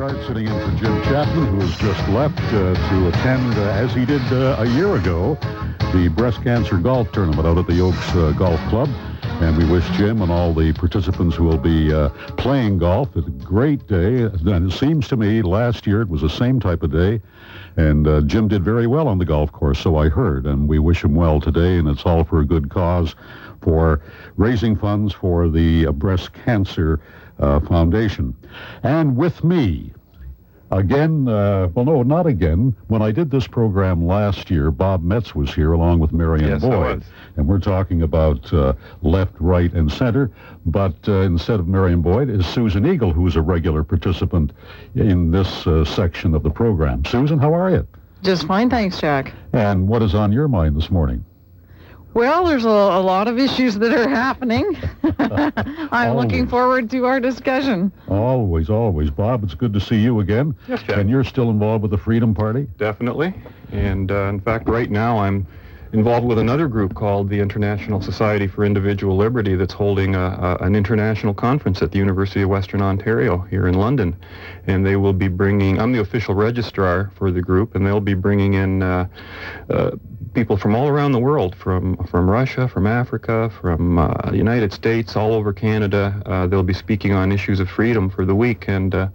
Clark sitting in for Jim Chapman, who has just left uh, to attend, uh, as he did uh, a year ago, the breast cancer golf tournament out at the Oaks uh, Golf Club. And we wish Jim and all the participants who will be uh, playing golf a great day. And it seems to me last year it was the same type of day. And uh, Jim did very well on the golf course, so I heard. And we wish him well today, and it's all for a good cause for raising funds for the breast cancer uh, foundation. And with me, Again, uh, well, no, not again. When I did this program last year, Bob Metz was here along with Marion Yes, Boyd. was. And we're talking about uh, left, right, and center. But uh, instead of Marion Boyd is Susan Eagle, who's a regular participant in this uh, section of the program. Susan, how are you? Just fine, thanks, Jack. And what is on your mind this morning? Well, there's a, a lot of issues that are happening. I'm looking forward to our discussion. Always, always. Bob, it's good to see you again. Yes, Jack. And you're still involved with the Freedom Party? Definitely. And uh, in fact, right now I'm involved with another group called the International Society for Individual Liberty that's holding a, a, an international conference at the University of Western Ontario here in London. And they will be bringing, I'm the official registrar for the group, and they'll be bringing in uh, uh, people from all around the world, from, from Russia, from Africa, from uh, the United States, all over Canada. Uh, they'll be speaking on issues of freedom for the week. And uh,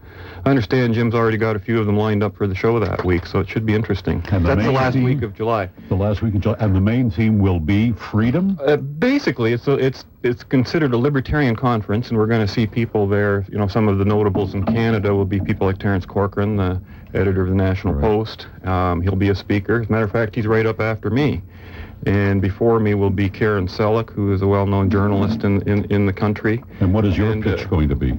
I understand Jim's already got a few of them lined up for the show that week, so it should be interesting. And the That's the last theme? week of July. The last week in July. And the main theme will be freedom? Uh, basically, it's a, it's it's considered a libertarian conference, and we're going to see people there. You know, some of the notables in Canada will be people like Terence Corcoran, the editor of the National Right. Post. Um, he'll be a speaker. As a matter of fact, he's right up after me. And before me will be Karen Selick, who is a well-known journalist in, in, in the country. And what is your And, pitch uh, going to be?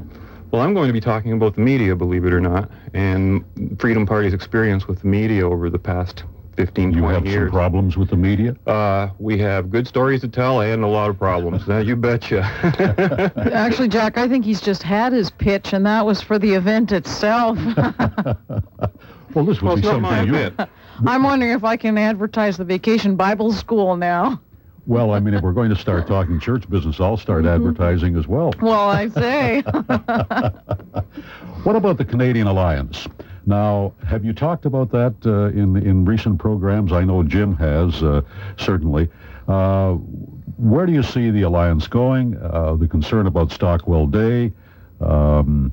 Well, I'm going to be talking about the media, believe it or not, and Freedom Party's experience with the media over the past 15, You 20 have some problems with the media? Uh, we have good stories to tell and a lot of problems. Now, you betcha. Actually, Jack, I think he's just had his pitch, and that was for the event itself. Well, this would well, be not my something you... event. I'm wondering if I can advertise the Vacation Bible School now. Well, I mean, if we're going to start talking church business, I'll start Mm-hmm. advertising as well. Well, I say. What about the Canadian Alliance? Now, have you talked about that uh, in in recent programs? I know Jim has uh, certainly. Uh, where do you see the alliance going? Uh, the concern about Stockwell Day, um,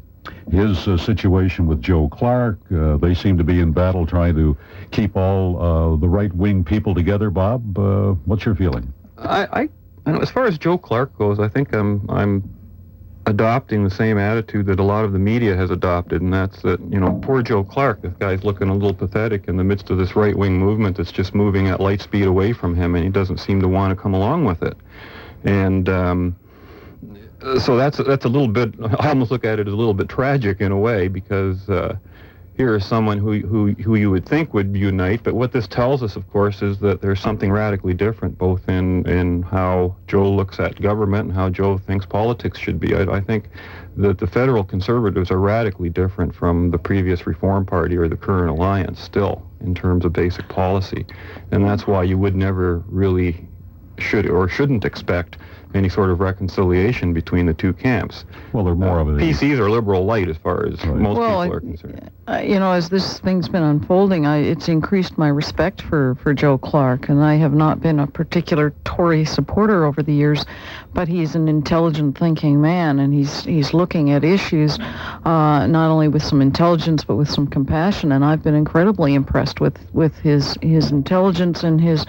his uh, situation with Joe Clark. Uh, they seem to be in battle trying to keep all uh, the right wing people together. Bob, uh, what's your feeling? I, I, know, as far as Joe Clark goes, I think I'm, I'm adopting the same attitude that a lot of the media has adopted, and that's that, you know, poor Joe Clark, this guy's looking a little pathetic in the midst of this right-wing movement that's just moving at light speed away from him, and he doesn't seem to want to come along with it. And um, so that's that's a little bit. I almost look at it as a little bit tragic in a way because uh, here is someone who who who you would think would unite, but what this tells us, of course, is that there's something radically different, both in in how Joe looks at government and how Joe thinks politics should be. I, I think that the federal conservatives are radically different from the previous Reform Party or the current alliance still in terms of basic policy, and that's why you would never really should or shouldn't expect any sort of reconciliation between the two camps. Well, they're more Uh, of a PCs are liberal light as far as Right. most Well, people are concerned. uh, you know, as this thing's been unfolding, I, it's increased my respect for, for Joe Clark, and I have not been a particular Tory supporter over the years, but he's an intelligent thinking man, and he's he's looking at issues uh, not only with some intelligence but with some compassion, and I've been incredibly impressed with, with his his intelligence and his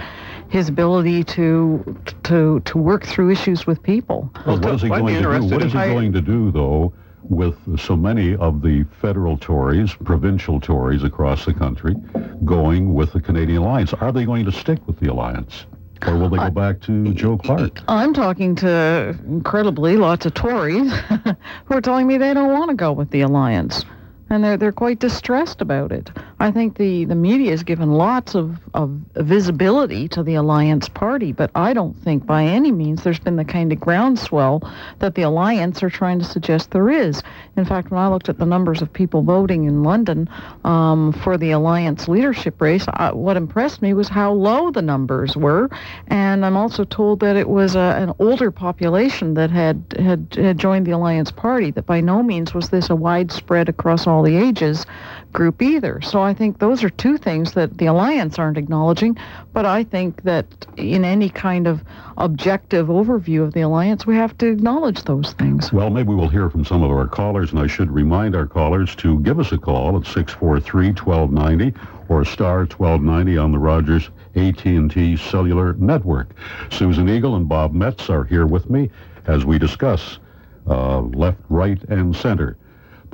his ability to to to work through issues with people. Well, what is he going to do? interested What in- is he going to do, though, with so many of the federal Tories, provincial Tories across the country, going with the Canadian Alliance? Are they going to stick with the alliance, or will they go back to Joe Clark? I'm talking to incredibly lots of Tories who are telling me they don't want to go with the alliance, and they're they're quite distressed about it. I think the, the media has given lots of, of visibility to the Alliance Party, but I don't think by any means there's been the kind of groundswell that the Alliance are trying to suggest there is. In fact, when I looked at the numbers of people voting in London um, for the Alliance leadership race, I, what impressed me was how low the numbers were. And I'm also told that it was a, an older population that had, had, had joined the Alliance Party, that by no means was this a widespread across all the ages group either. So I think those are two things that the Alliance aren't acknowledging, but I think that in any kind of objective overview of the Alliance, we have to acknowledge those things. Well, maybe we'll hear from some of our callers, and I should remind our callers to give us a call at 643-1290 or star 1290 on the Rogers AT&T cellular network. Susan Eagle and Bob Metz are here with me as we discuss uh, left, right, and center.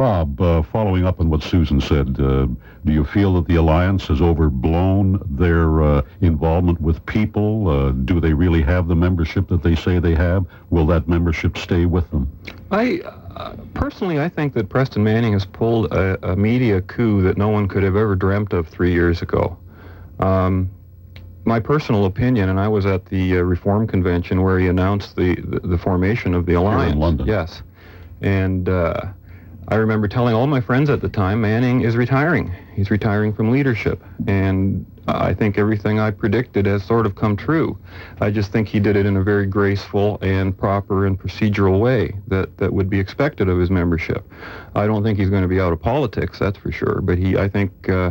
Bob, uh, following up on what Susan said, uh, do you feel that the alliance has overblown their uh, involvement with people? Uh, do they really have the membership that they say they have? Will that membership stay with them? I uh, personally, I think that Preston Manning has pulled a, a, media coup that no one could have ever dreamt of three years ago. Um, my personal opinion, and I was at the uh, Reform Convention where he announced the, the, the formation of the alliance. Here in London. Yes, and I remember telling all my friends at the time, Manning is retiring. He's retiring from leadership. And I think everything I predicted has sort of come true. I just think he did it in a very graceful and proper and procedural way that, that would be expected of his membership. I don't think he's going to be out of politics, that's for sure. But he, I think, uh,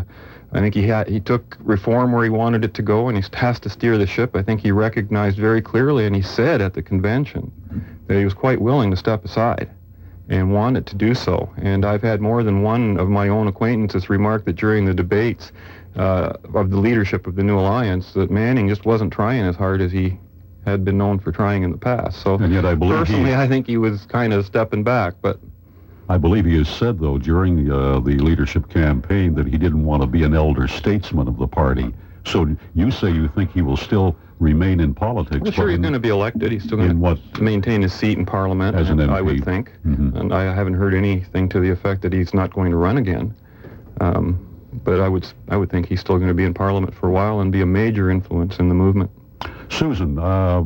I think he had he took reform where he wanted it to go, and he has to steer the ship. I think he recognized very clearly, and he said at the convention that he was quite willing to step aside and wanted to do so. And I've had more than one of my own acquaintances remark that during the debates uh, of the leadership of the new alliance, that Manning just wasn't trying as hard as he had been known for trying in the past. So and yet I believe personally, he, I think he was kind of stepping back, but. I believe he has said, though, during uh, the leadership campaign that he didn't want to be an elder statesman of the party. So you say you think he will still remain in politics. Well, sure, he's going to be elected. He's still going to maintain his seat in Parliament, As an MP. I would think. Mhm. And I haven't heard anything to the effect that he's not going to run again. Um, but I would, I would think he's still going to be in Parliament for a while and be a major influence in the movement. Susan, uh,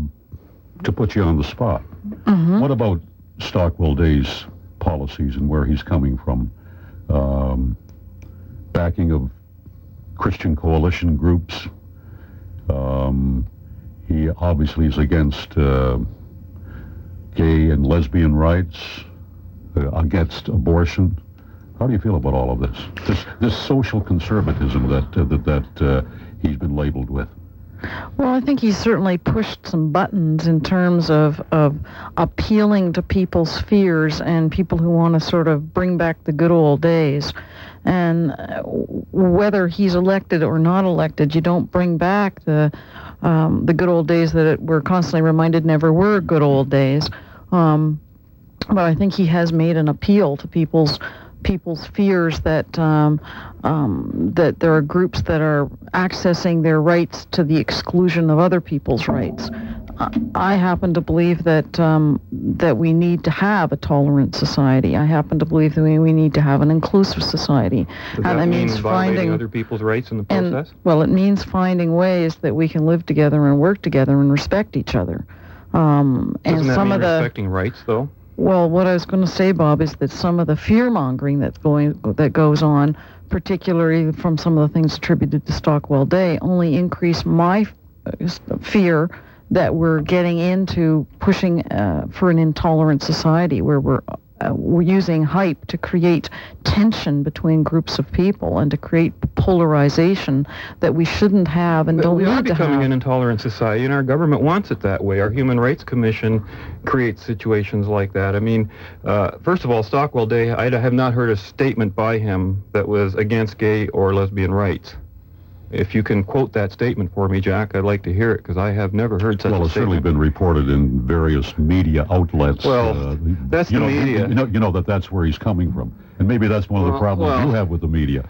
to put you on the spot, what about Stockwell Day's policies and where he's coming from? Um, backing of Christian coalition groups. Um, he obviously is against uh, gay and lesbian rights, uh, against abortion. How do you feel about all of this? This, this social conservatism that uh, that that uh, he's been labeled with. Well, I think he's certainly pushed some buttons in terms of, of appealing to people's fears and people who want to sort of bring back the good old days. And uh, whether he's elected or not elected, you don't bring back the um, the good old days that we're constantly reminded never were good old days. Um, but I think he has made an appeal to people's people's fears that um, um, that there are groups that are accessing their rights to the exclusion of other people's rights. I happen to believe that um, that we need to have a tolerant society. I happen to believe that we, we need to have an inclusive society, Does and that that mean means finding other people's rights in the and process? well, it means finding ways that we can live together and work together and respect each other. Um, and Doesn't that some mean of the respecting rights, though? well, what I was going to say, Bob, is that some of the fear mongering that's going that goes on, particularly from some of the things attributed to Stockwell Day, only increase my uh, fear that we're getting into pushing uh, for an intolerant society where we're uh, we're using hype to create tension between groups of people and to create polarization that we shouldn't have and But don't we are need to becoming have. an intolerant society, and our government wants it that way. Our Human Rights Commission creates situations like that. I mean, uh, first of all, Stockwell Day, I have not heard a statement by him that was against gay or lesbian rights. If you can quote that statement for me, Jack, I'd like to hear it because I have never heard such Well, it's certainly been reported in various media outlets. Well, uh, that's you the know, media. You know, you know that that's where he's coming from, and maybe that's one of the problems well- you have with the media.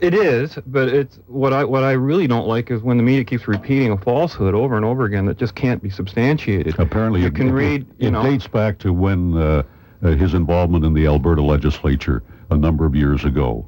It is, but it's what I what I really don't like is when the media keeps repeating a falsehood over and over again that just can't be substantiated. Apparently, you it, can it- read, you it know. dates back to when uh, uh, his involvement in the Alberta legislature a number of years ago.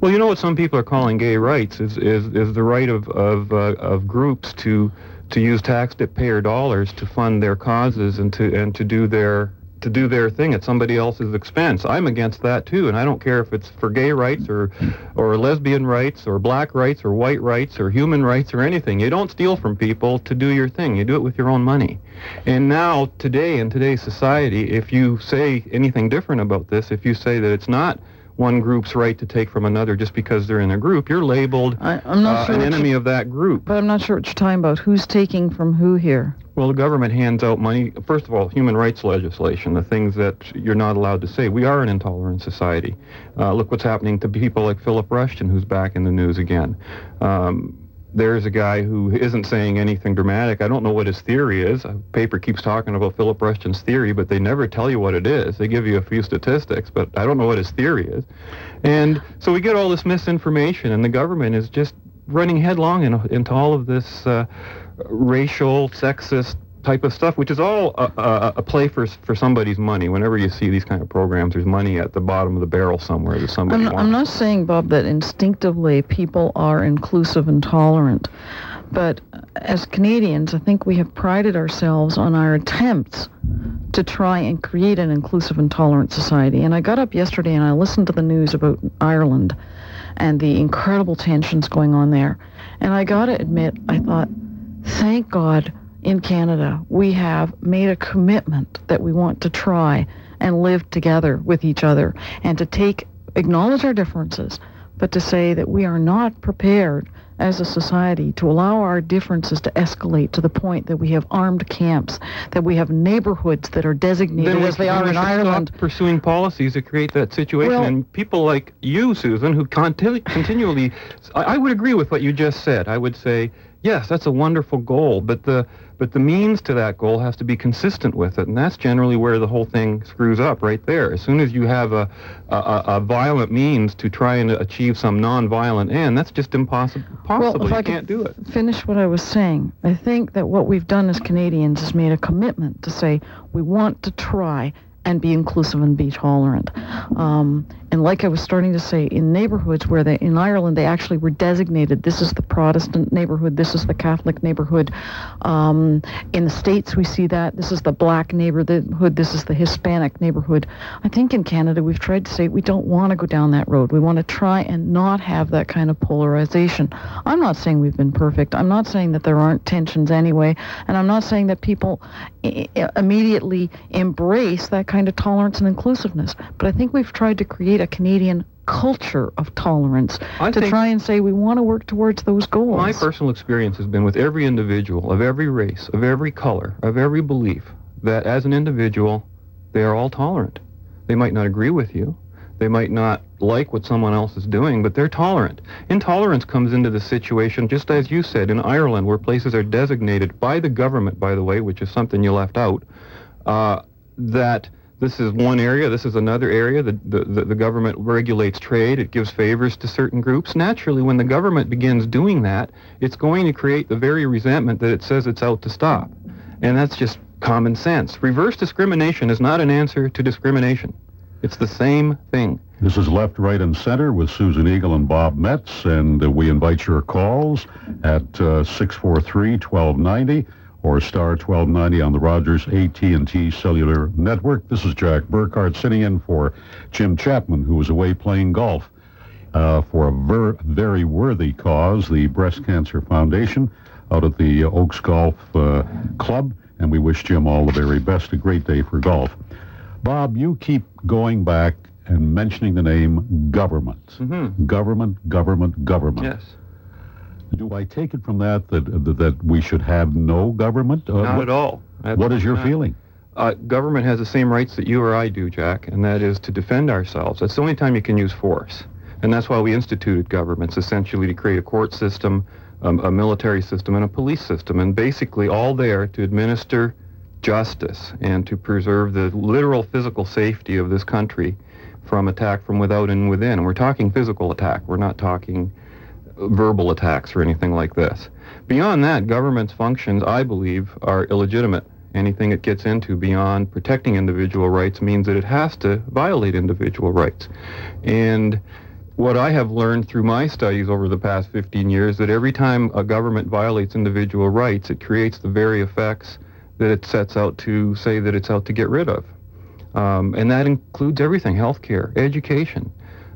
Well, you know what some people are calling gay rights is is, is the right of of, uh, of groups to to use taxpayer dollars to fund their causes and to and to do their to do their thing at somebody else's expense. I'm against that too, and I don't care if it's for gay rights or or lesbian rights or black rights or white rights or human rights or anything. You don't steal from people to do your thing. You do it with your own money. And now today in today's society, if you say anything different about this, if you say that it's not one group's right to take from another just because they're in a group, you're labeled I, I'm not uh, sure an enemy of that group. But I'm not sure what you're talking about. Who's taking from who here? Well, the government hands out money. First of all, human rights legislation, the things that you're not allowed to say. We are an intolerant society. Uh, look what's happening to people like Philip Rushton, who's back in the news again. Um, there's a guy who isn't saying anything dramatic. I don't know what his theory is. A paper keeps talking about Philip Rushton's theory, but they never tell you what it is. They give you a few statistics, but I don't know what his theory is. And so we get all this misinformation, and the government is just running headlong in, into all of this uh, racial, sexist type of stuff, which is all a, a, a play for for somebody's money. Whenever you see these kind of programs, there's money at the bottom of the barrel somewhere that somebody I'm wants. I'm not saying, Bob, that instinctively people are inclusive and tolerant. But as Canadians, I think we have prided ourselves on our attempts to try and create an inclusive and tolerant society. And I got up yesterday and I listened to the news about Ireland and the incredible tensions going on there. And I got to admit, I thought, thank God in Canada we have made a commitment that we want to try and live together with each other and to take acknowledge our differences, but to say that we are not prepared as a society to allow our differences to escalate to the point that we have armed camps, that we have neighborhoods that are designated then as they are in Ireland. Pursuing policies that create that situation. Well- and people like you, Susan, who conti- continually, I, I would agree with what you just said. I would say, yes, that's a wonderful goal, but the but the means to that goal has to be consistent with it, and that's generally where the whole thing screws up, right there. As soon as you have a a, a violent means to try and achieve some non-violent end, that's just impossible. Possible, if you I can't do it. finish what I was saying. I think that what we've done as Canadians is made a commitment to say we want to try and be inclusive and be tolerant. Um, and like I was starting to say, in neighborhoods where they, in Ireland, they actually were designated, this is the Protestant neighborhood, this is the Catholic neighborhood. Um, in the States, we see that. This is the black neighborhood, this is the Hispanic neighborhood. I think in Canada, we've tried to say we don't want to go down that road. We want to try and not have that kind of polarization. I'm not saying we've been perfect. I'm not saying that there aren't tensions anyway. And I'm not saying that people i- immediately embrace that kind of tolerance and inclusiveness. But I think we've tried to create a Canadian culture of tolerance I to try and say we want to work towards those goals. My personal experience has been with every individual of every race, of every color, of every belief, that as an individual, they are all tolerant. They might not agree with you. They might not like what someone else is doing, but they're tolerant. Intolerance comes into the situation, just as you said, in Ireland, where places are designated by the government, by the way, which is something you left out, uh, that this is one area, this is another area. The, the, the, government regulates trade. It gives favors to certain groups. Naturally, when the government begins doing that, it's going to create the very resentment that it says it's out to stop. And that's just common sense. Reverse discrimination is not an answer to discrimination. It's the same thing. This is Left, Right, and Center with Susan Eagle and Bob Metz, and uh, we invite your calls at uh, 643-1290 or star 1290 on the Rogers AT&T Cellular Network. This is Jack Burkhardt sitting in for Jim Chapman, who was away playing golf uh, for a ver- very worthy cause, the Breast Cancer Foundation, out at the uh, Oaks Golf uh, Club, and we wish Jim all the very best. A great day for golf. Bob, you keep going back and mentioning the name government. Mm-hmm. Government, government, government. Yes. Do I take it from that that that, that we should have no government? Uh, Not what, at all. what is your Not. feeling? Uh, government has the same rights that you or I do, Jack, and that is to defend ourselves. That's the only time you can use force. And that's why we instituted governments, essentially to create a court system, um, a military system, and a police system, and basically all there to administer justice and to preserve the literal physical safety of this country from attack from without and within. And we're talking physical attack. We're not talking verbal attacks or anything like this. Beyond that, government's functions, I believe, are illegitimate. Anything it gets into beyond protecting individual rights means that it has to violate individual rights. And what I have learned through my studies over the past 15 years that every time a government violates individual rights, it creates the very effects that it sets out to say that it's out to get rid of. Um, and that includes everything, healthcare, education.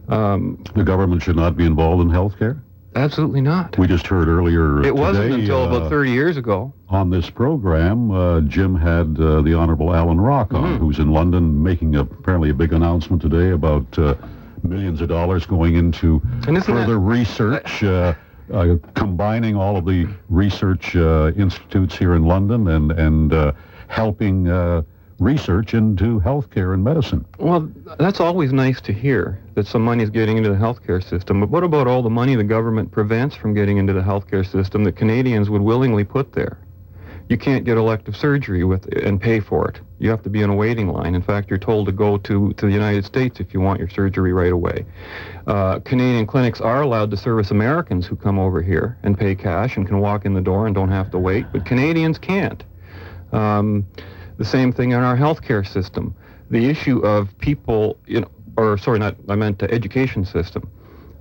Um, the government should not be involved in healthcare? Absolutely not. We just heard earlier It today, wasn't until uh, about 30 years ago. on this program, uh, Jim had uh, the Honorable Alan Rock on, Mhm. who's in London making a, apparently a big announcement today about uh, millions of dollars going into further that- research, uh, uh, combining all of the research uh, institutes here in London and, and uh, helping uh, research into healthcare and medicine. Well, that's always nice to hear that some money is getting into the healthcare system. But what about all the money the government prevents from getting into the healthcare system that Canadians would willingly put there? You can't get elective surgery with and pay for it. You have to be in a waiting line. In fact, you're told to go to, to the United States if you want your surgery right away. Uh, Canadian clinics are allowed to service Americans who come over here and pay cash and can walk in the door and don't have to wait, but Canadians can't. Um, the same thing in our healthcare system. The issue of people, you know, or sorry, not I meant the education system.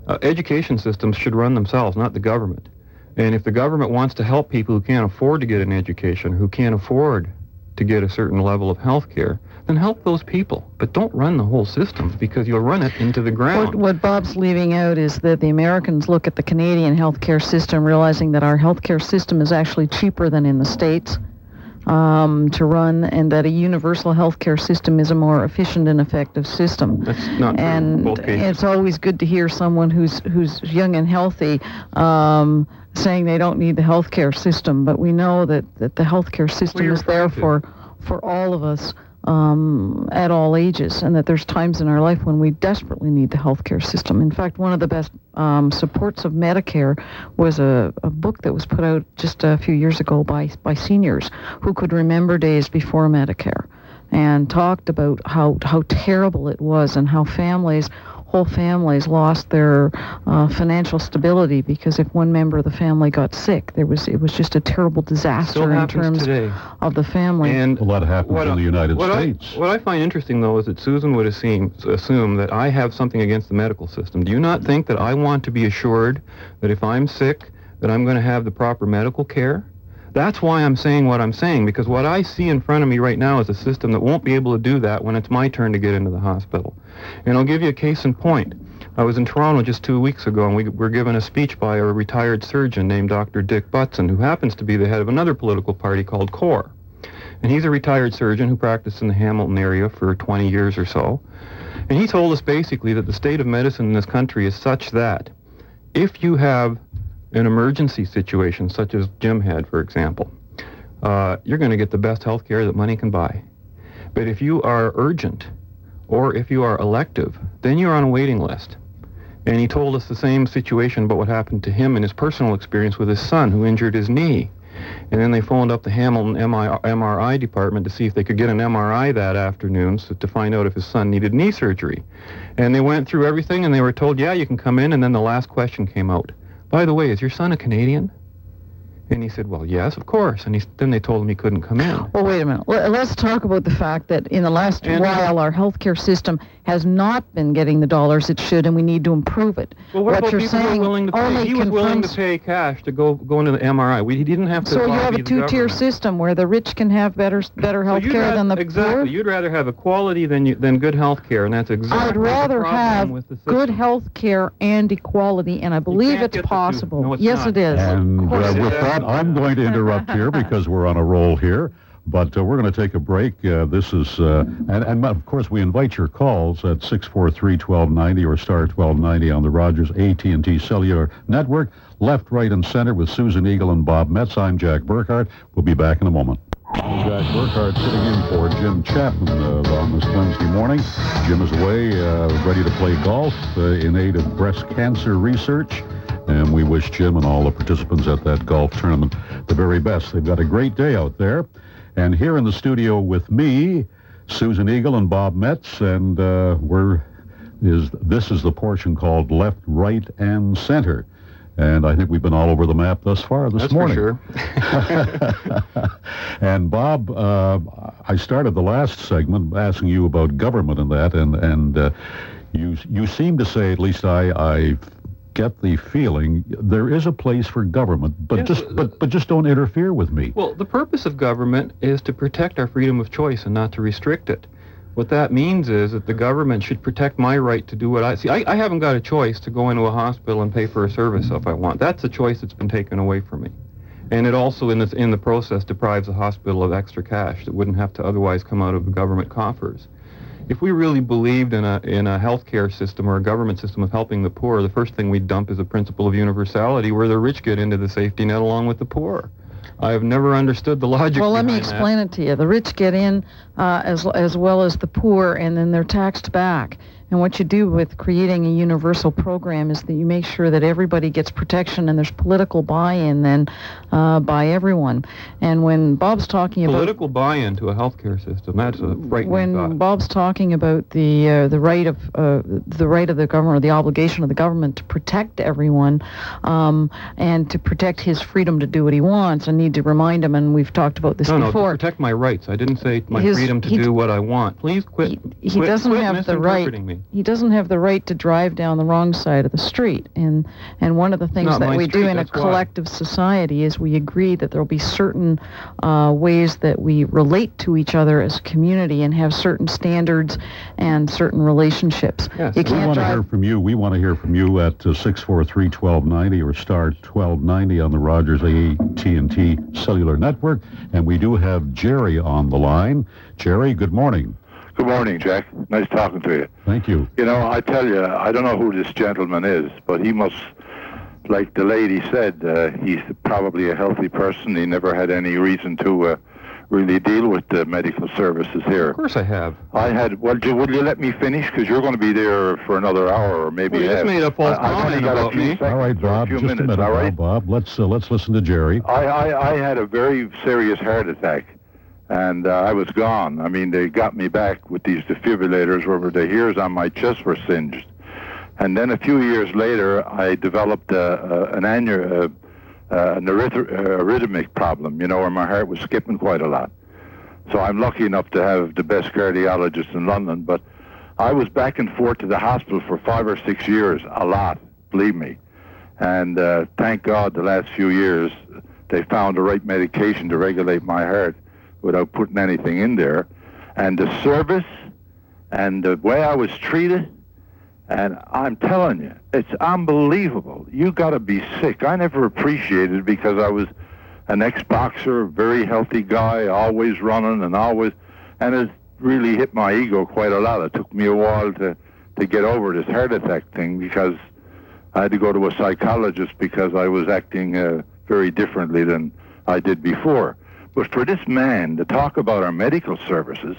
Uh, education systems should run themselves, not the government. And if the government wants to help people who can't afford to get an education, who can't afford to get a certain level of health care, then help those people. But don't run the whole system because you'll run it into the ground. what Bob's leaving out is that the Americans look at the Canadian healthcare system, realizing that our healthcare system is actually cheaper than in the States um, to run, and that a universal healthcare system is a more efficient and effective system. That's not true and both cases. it's always good to hear someone who's who's young and healthy um, saying they don't need the healthcare system, but we know that, that the healthcare system is there for for all of us um, at all ages, and that there's times in our life when we desperately need the healthcare system. In fact, one of the best um, supports of Medicare was a, a book that was put out just a few years ago by by seniors who could remember days before Medicare and talked about how, how terrible it was and how families, whole families lost their uh, financial stability because if one member of the family got sick, there was it was just a terrible Still disaster in terms today. of the family. And a lot happens What in the United what States. I, what I find interesting, though, is that Susan would assume, assume that I have something against the medical system. Do you not think that I want to be assured that if I'm sick, that I'm going to have the proper medical care? That's why I'm saying what I'm saying, because what I see in front of me right now is a system that won't be able to do that when it's my turn to get into the hospital. And I'll give you a case in point. I was in Toronto just two weeks ago, and we were given a speech by a retired surgeon named Dr. Dick Butson, who happens to be the head of another political party called CORE. And he's a retired surgeon who practiced in the Hamilton area for 20 years or so. And he told us basically that the state of medicine in this country is such that if you have an emergency situation, such as Jim had, for example, uh, you're going to get the best health care that money can buy. But if you are urgent or if you are elective, then you're on a waiting list. And he told us the same situation about what happened to him in his personal experience with his son who injured his knee. And then they phoned up the Hamilton MI MRI department to see if they could get an MRI that afternoon so, to find out if his son needed knee surgery. And they went through everything and they were told, yeah, you can come in. And then the last question came out. By the way, is your son a Canadian? And he said, well, yes, of course. And he, then they told him he couldn't come in. Well, wait a minute. Let- Let's talk about the fact that in the last And- while, our healthcare system has not been getting the dollars it should, and we need to improve it. Well, what, about you're people saying willing to pay? He was willing to pay cash to go go into the MRI. We, he didn't have to. So you have a two-tier system where the rich can have better better So health you'd care rather- than the exactly. poor. You'd rather have equality than you, than good health care, and that's exactly I'd rather problem have with the good health care and equality, and I believe it's get the two. possible. No, it's yes, not. it is. And course uh, it with is. I'm going to interrupt here because we're on a roll here. But uh, we're going to take a break. Uh, this is, uh, and, and of course, we invite your calls at 643-1290 or star 1290 on the Rogers AT&T Cellular Network. Left, right, and center with Susan Eagle and Bob Metz. I'm Jack Burkhart. We'll be back in a moment. Jack Burkhart sitting in for Jim Chapman uh, on this Wednesday morning. Jim is away, uh, ready to play golf uh, in aid of breast cancer research. And we wish Jim and all the participants at that golf tournament the very best. They've got a great day out there. And here in the studio with me, Susan Eagle and Bob Metz, and uh, we're is this is the portion called left, right, and center. And I think we've been all over the map thus far this That's morning. for sure. and Bob, uh, I started the last segment asking you about government and that, and and uh, You you seem to say, at least I I get the feeling there is a place for government, but Yes, just but but just don't interfere with me. Well, the purpose of government is to protect our freedom of choice and not to restrict it. What that means is that the government should protect my right to do what I see. I, I haven't got a choice to go into a hospital and pay for a service if I want. That's a choice that's been taken away from me. And it also, in, this, in the process, deprives the hospital of extra cash that wouldn't have to otherwise come out of the government coffers. If we really believed in a, in a healthcare system or a government system of helping the poor, the first thing we'd dump is a principle of universality where the rich get into the safety net along with the poor. I have never understood the logic Well, let me behind that. explain it to you. The rich get in uh, as as well as the poor, and then they're taxed back. And what you do with creating a universal program is that you make sure that everybody gets protection, and there's political buy-in then uh, by everyone. And when Bob's talking about Political buy-in to a healthcare system, that's a frightening when thought. Bob's talking about the uh, the right of uh, the right of the government or the obligation of the government to protect everyone um, and to protect his freedom to do what he wants, I need to remind him, and we've talked about this no, no, to before. protect my rights. I didn't say my His- freedom to do what I want. Please quit. he, he quit, doesn't quit have the right. Me. He doesn't have the right to drive down the wrong side of the street. And and one of the things Not that my we do in a that's why. collective society is we agree that there will be certain uh, ways that we relate to each other as a community and have certain standards and certain relationships. Yes, you we We can't want to hear from you. We want to hear from you at uh, 643-1290 or star 1290 on the Rogers AT&T cellular network. And we do have Jerry on the line. Jerry, good morning. Good morning, Jack. Nice talking to you. Thank you. You know, I tell you, I don't know who this gentleman is, but he must, like the lady said, uh, he's probably a healthy person. He never had any reason to uh, really deal with the medical services here. Of course I have. I had, well, do, will you let me finish? Because you're going to be there for another hour or maybe Well, you just made a false I, comment about me. seconds All right, Bob. Just minutes, a minute, all right? Bob. Bob, let's uh, let's listen to Jerry. I, I, I had a very serious heart attack, and uh, I was gone. I mean, they got me back with these defibrillators where the hairs on my chest were singed. And then a few years later, I developed uh, uh, an an arrhythmic problem, you know, where my heart was skipping quite a lot. So I'm lucky enough to have the best cardiologist in London, but I was back and forth to the hospital for five or six years, a lot, believe me. And uh, thank God the last few years they found the right medication to regulate my heart without putting anything in there. And the service and the way I was treated, and I'm telling you, it's unbelievable. You got to be sick. I never appreciated because I was an ex-boxer, very healthy guy, always running and always, and it really hit my ego quite a lot. It took me a while to to get over this heart attack thing because I had to go to a psychologist because I was acting uh, very differently than I did before. But for this man to talk about our medical services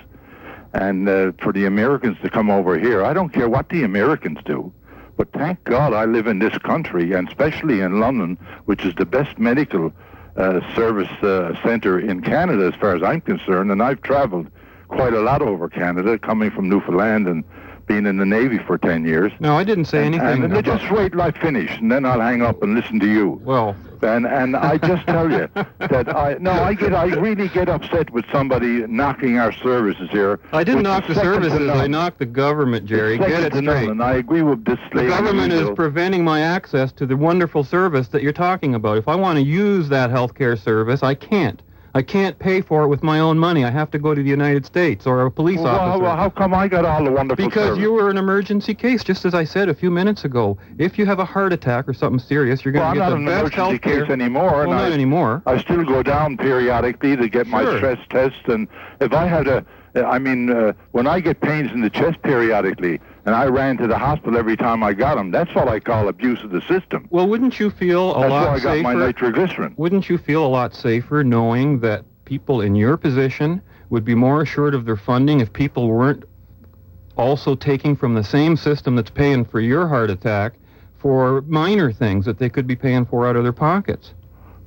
and uh, for the Americans to come over here, I don't care what the Americans do. But thank God I live in this country, and especially in London, which is the best medical uh, service uh, center in Canada, as far as I'm concerned. And I've traveled quite a lot over Canada, coming from Newfoundland and being in the Navy for 10 years. No, I didn't say And, anything. and about- just wait till I finish, and then I'll hang up and listen to you. well, And and I just tell you that I no, I get I really get upset with somebody knocking our services here. I didn't knock the services. I knocked the government, Jerry. Get it straight. And I agree with this The government is preventing my access to the wonderful service that you're talking about. If I want to use that health care service, I can't. I can't pay for it with my own money. I have to go to the United States or a police Well, officer. well, how come I got all the wonderful because service? you were an emergency case, just as I said a few minutes ago. If you have a heart attack or something serious, you're well, I'm going to not get an the best emergency health care. case anymore, Well, and not I, anymore. I still go down periodically to get my Sure. stress test. And if I had a, I mean, uh, when I get pains in the chest periodically, and I ran to the hospital every time I got them, that's what I call abuse of the system. Well, wouldn't you feel a That's lot why I got safer? my nitroglycerin. wouldn't you feel a lot safer knowing that people in your position would be more assured of their funding if people weren't also taking from the same system that's paying for your heart attack for minor things that they could be paying for out of their pockets?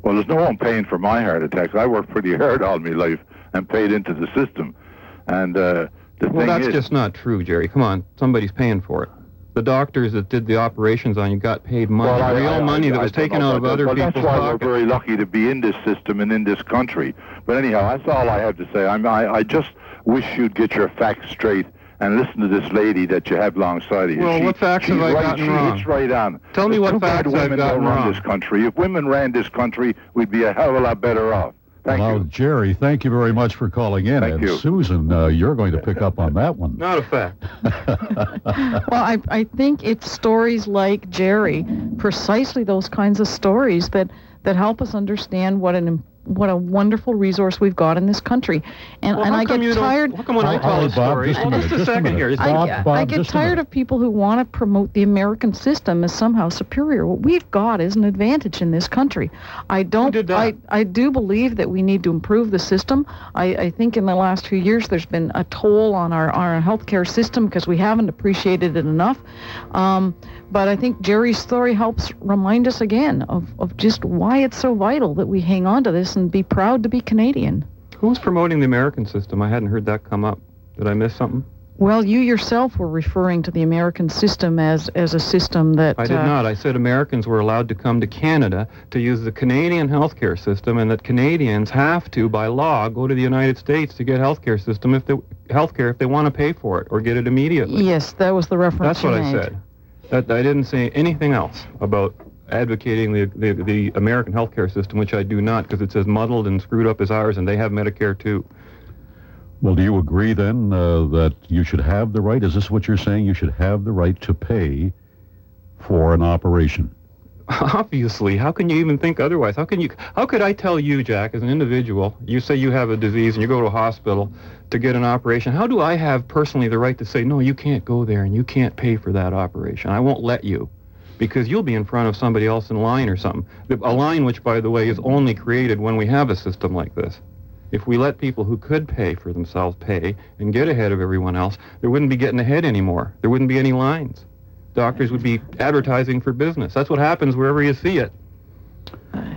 Well, there's no one paying for my heart attacks. I worked pretty hard all my life and paid into the system. And uh, the Well, that's is, just not true, Jerry. Come on, somebody's paying for it. The doctors that did the operations on you got paid money, well, I- real I- money I- that was taken out of about other that, but people's That's why pockets. we're very lucky to be in this system and in this country. But anyhow, that's all I have to say. I'm, I, I just wish you'd get your facts straight and listen to this lady that you have alongside of you. Well, she, what facts have I right, gotten she wrong? hits right on. Tell me what facts I've women gotten wrong. this country. If women ran this country, we'd be a hell of a lot better off. Thank well, you. Jerry, thank you very much for calling in. Thank and you. Susan, uh, you're going to pick up on that one. Not a fact. Well, I, I think it's stories like Jerry, precisely those kinds of stories that, that help us understand what an im- what a wonderful resource we've got in this country. And, Well, and I get tired. How come when I Hold- tell a hold, Bob, story? just a minute, just a second here. Bob, I, Bob, I get tired of people who want to promote the American system as somehow superior. What we've got is an advantage in this country. I don't. did that? I, I do believe that we need to improve the system. I, I think in the last few years there's been a toll on our, our healthcare system because we haven't appreciated it enough. Um, but I think Jerry's story helps remind us again of, of just why it's so vital that we hang on to this and be proud to be Canadian. Who's promoting the American system? I hadn't heard that come up. Did I miss something? Well, you yourself were referring to the American system as, as a system that. I did uh, not. I said Americans were allowed to come to Canada to use the Canadian healthcare system, and that Canadians have to, by law, go to the United States to get healthcare system if they healthcare if they want to pay for it or get it immediately. Yes, that was the reference That's what I said. That I didn't say anything else about advocating the, the, the American healthcare system, which I do not, because it's as muddled and screwed up as ours, and they have Medicare too. Well, do you agree then uh, that you should have the right? Is this what you're saying? You should have the right to pay for an operation. Obviously, how can you even think otherwise? How can you? How could I tell you, Jack, as an individual? You say you have a disease and you go to a hospital to get an operation. How do I have personally the right to say no? You can't go there and you can't pay for that operation. I won't let you, because you'll be in front of somebody else in line or something. A line which, by the way, is only created when we have a system like this. If we let people who could pay for themselves pay and get ahead of everyone else, there wouldn't be getting ahead anymore. There wouldn't be any lines. Doctors would be advertising for business. That's what happens wherever you see it.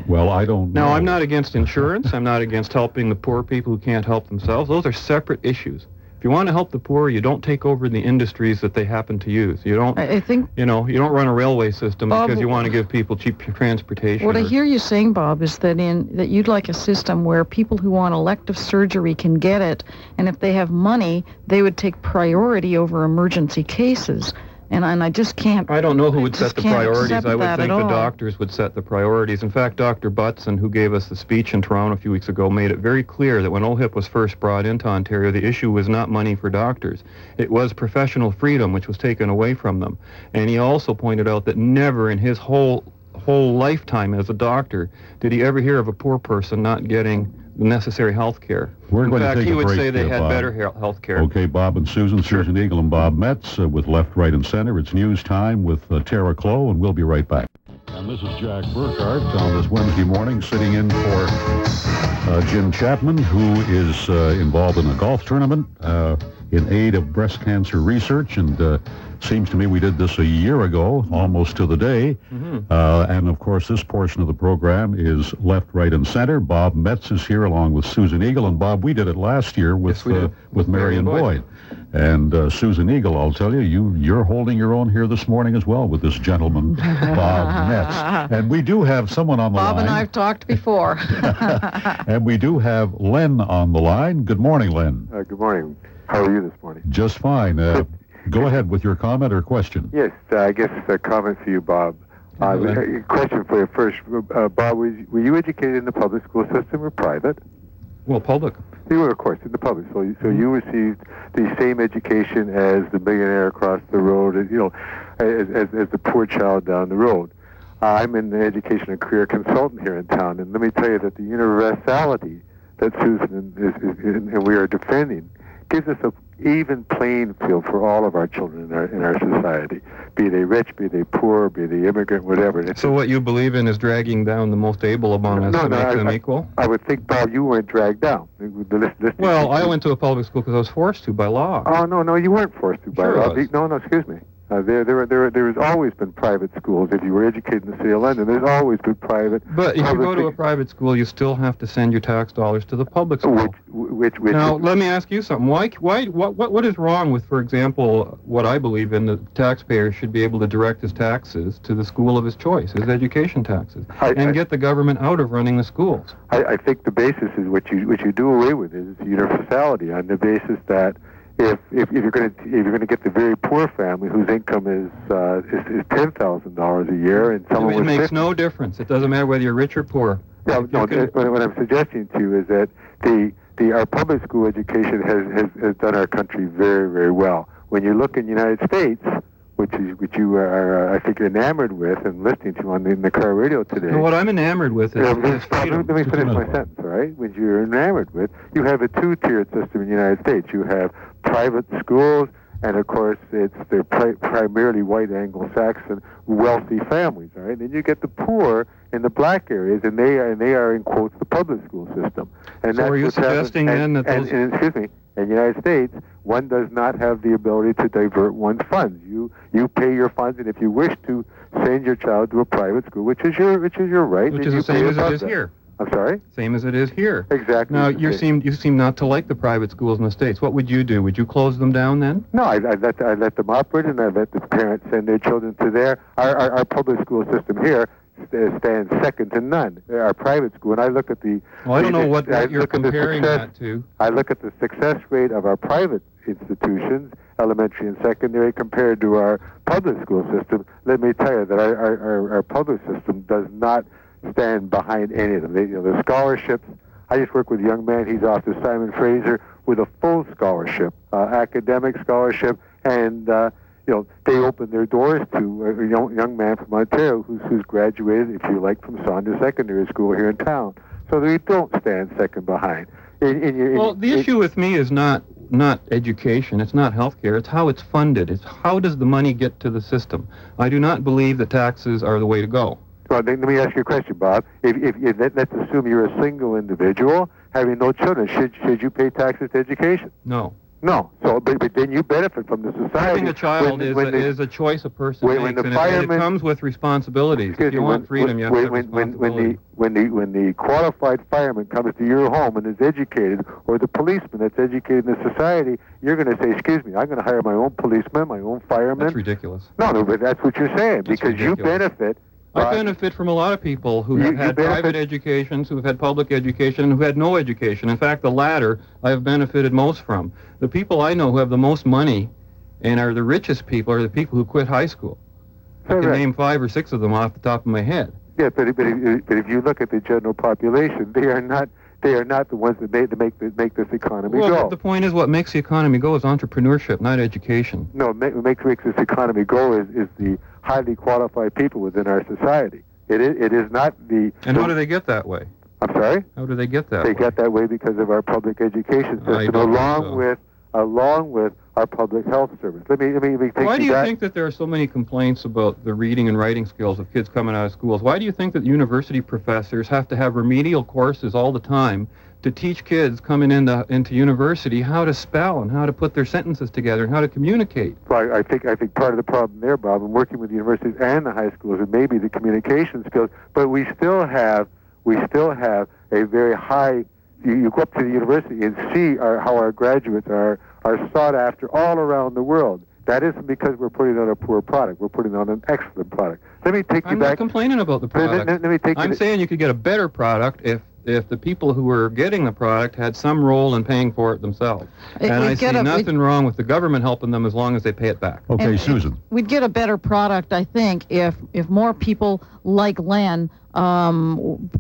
Well, I don't know. Now, I'm not against insurance. I'm not against helping the poor people who can't help themselves. Those are separate issues. If you want to help the poor, you don't take over the industries that they happen to use. You don't, I, I think you know, you don't run a railway system Bob, because you want to give people cheap transportation. what I hear you saying, Bob, is that in that you'd like a system where people who want elective surgery can get it, and if they have money, they would take priority over emergency cases. And and I just can't. I don't know who would set the priorities. I would think the doctors would set the priorities. In fact, Dr. Butson, who gave us the speech in Toronto a few weeks ago, made it very clear that when OHIP was first brought into Ontario, the issue was not money for doctors. It was professional freedom, which was taken away from them. And he also pointed out that never in his whole whole lifetime as a doctor did he ever hear of a poor person not getting necessary health care. We're in going to fact, take he a would break say they here, had Bob. better health care. Okay, Bob and Susan, Susan Eagle and Bob Metz uh, with Left, Right, and Center. It's news time with uh, Tara Clow, and we'll be right back. And this is Jack Burkhardt on this Wednesday morning, sitting in for uh, Jim Chapman, who is uh, involved in a golf tournament uh, in aid of breast cancer research. And uh, seems to me we did this a year ago, almost to the day. Uh, and of course, this portion of the program is Left, Right, and Center. Bob Metz is here along with Susan Eagle. And Bob, we did it last year with Yes, we uh, did. with Marion Boyd. And uh, Susan Eagle, I'll tell you, you you're holding your own here this morning as well with this gentleman, Bob Metz. And we do have someone on the Bob line. Bob and I've talked before. and we do have Len on the line. Good morning, Len. Uh, good morning. How are you this morning? Just fine. Uh, go ahead with your comment or question. Yes, uh, I guess a comment for you, Bob. Uh, Hello. a question for you first. Uh, Bob, was, were you educated in the public school system or private? Well, public. You were, of course, in the public. So, you- so you received the same education as the millionaire across the road, as, you know, as, as, as the poor child down the road. Uh, I'm an education and career consultant here in town, and let me tell you that the universality that Susan is, is, is and we are defending gives us an even playing field for all of our children in our in our society, be they rich, be they poor, be they immigrant, whatever. It's So what you believe in is dragging down the most able among us No, to no, make I- them I- equal? I would think, Bob, you weren't dragged down. The list- list- Well, I went to a public school because I was forced to by law. Oh no, no, you weren't forced to. By Sure law. No, no, excuse me. Uh, there, there, there, there has always been private schools. If you were educated in the city of London, there's always been private. But if you go to a private school, you still have to send your tax dollars to the public school. which, which, which. Now, let me ask you something. Why, why, what, what, what is wrong with, for example, what I believe in, the taxpayer should be able to direct his taxes to the school of his choice, his education taxes, I- and I- get the government out of running the schools? I, I think the basis is what you what you do away with is universality on the basis that if if, if you're going to if you're going to get the very poor family whose income is uh, is, is ten thousand dollars a year, and someone it makes 50 no difference. It doesn't matter whether you're rich or poor. You no. What, I'm suggesting to you is that the the our public school education has, has has done our country very very well. When you look in the United States, which is which you are uh, I think enamored with and listening to on the, in the car radio today. And what I'm enamored with is, Yeah, is let, me, freedom. let me finish my sentence, all right? Which you're enamored with. You have a two-tiered system in the United States. You have private schools, and of course, it's they're pri- primarily white Anglo-Saxon wealthy families, all right? Then you get the poor in the black areas, and they are, and they are in quotes the public school system. And So that's are you happened- suggesting and- then that and- those- and, excuse me, in the United States, one does not have the ability to divert one's funds. You you pay your funds, and if you wish to send your child to a private school, which is your which is your right, which is the same as it is that. here. I'm sorry. Same as it is here. Exactly. Now you seem you seem not to like the private schools in the states. What would you do? Would you close them down then? No, I, I let I let them operate, and I let the parents send their children to their our our, our public school system here stands second to none. Our private school, and I look at the. Well, I don't know what, you're look at the comparing success- that to. I look at the success rate of our private institutions, elementary and secondary, compared to our public school system. Let me tell you that our, our, our public system does not stand behind any of them. They, you know, the scholarships. I just work with a young man. He's off to Simon Fraser with a full scholarship, uh, academic scholarship, and uh, you know they open their doors to a young, young man from Ontario who's, who's graduated, if you like, from Saunders Secondary School here in town. So they don't stand second behind. In, in in- Well, the issue with me is not not education. It's not healthcare. It's how it's funded. It's how does the money get to the system. I do not believe that taxes are the way to go. Well, let me ask you a question, Bob. If, if, if let, let's assume you're a single individual having no children, should should you pay taxes to education? No. No. So, but, but then you benefit from the society. Having a child when, is, when a, the- is a choice a person when- makes, when the and, it, it comes with responsibilities. Excuse if you me, want freedom, you have when, to when, when, when the when the when the qualified fireman comes to your home and is educated, or the policeman that's educated in the society, you're going to say, "Excuse me, I'm going to hire my own policeman, my own fireman." That's ridiculous. no, no, but that's what you're saying That's because you benefit. I benefit from a lot of people who You- have had private educations, who have had public education, and who had no education. In fact, the latter I have benefited most from. The people I know who have the most money and are the richest people are the people who quit high school. I can name five or six of them off the top of my head. Yeah, but, but, if, but if you look at the general population, they are not they are not the ones that make, that make, the, make this economy Well, go. the point is what makes the economy go is entrepreneurship, not education. no, what makes, makes this economy go is, is the highly qualified people within our society. It is, it is not the. And how do they get that way? I'm sorry. How do they get that They way? get that way because of our public education system, along so. with along with our public health service. Let me let me, let me take Why do you back. think that there are so many complaints about the reading and writing skills of kids coming out of schools? Why do you think that university professors have to have remedial courses all the time to teach kids coming into into university how to spell and how to put their sentences together and how to communicate? Well, I think I think part of the problem there, Bob, in working with the universities and the high schools, it may be the communication skills, but we still have we still have a very high. You, you go up to the university and see our, how our graduates are are sought after all around the world. That isn't because we're putting on a poor product. We're putting on an excellent product. Let me take you I'm not back. complaining about the let, let- product. let me take I'm you. saying you could get a better product if if the people who were getting the product had some role in paying for it themselves. It- and I see a- nothing wrong with the government helping them as long as they pay it back. Okay, And it- Susan. We'd get a better product, I think, if if more people like Len um,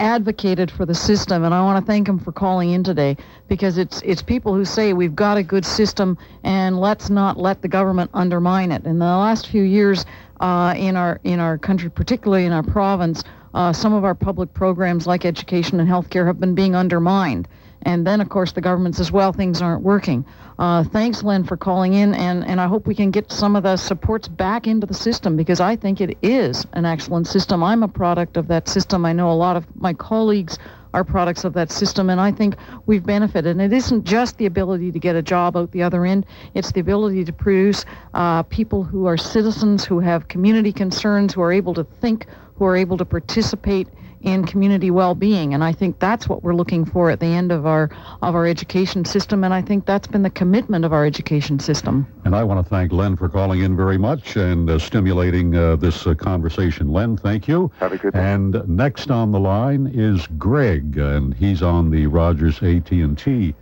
advocated for the system. And I want to thank him for calling in today because it's it's people who say we've got a good system and let's not let the government undermine it. In the last few years, uh, in our in our country, particularly in our province, uh, some of our public programs like education and healthcare have been being undermined. And then, of course, the government says, well, things aren't working. Uh, thanks, Len, for calling in, and, and I hope we can get some of the supports back into the system because I think it is an excellent system. I'm a product of that system. I know a lot of my colleagues are products of that system, and I think we've benefited. And it isn't just the ability to get a job out the other end, it's the ability to produce uh, people who are citizens, who have community concerns, who are able to think, who are able to participate in community well-being and I think that's what we're looking for at the end of our of our education system and I think that's been the commitment of our education system. And I want to thank Len for calling in very much and uh, stimulating uh, this uh, conversation. Len, thank you. Have a good day. And next on the line is Greg, and he's on the Rogers AT&T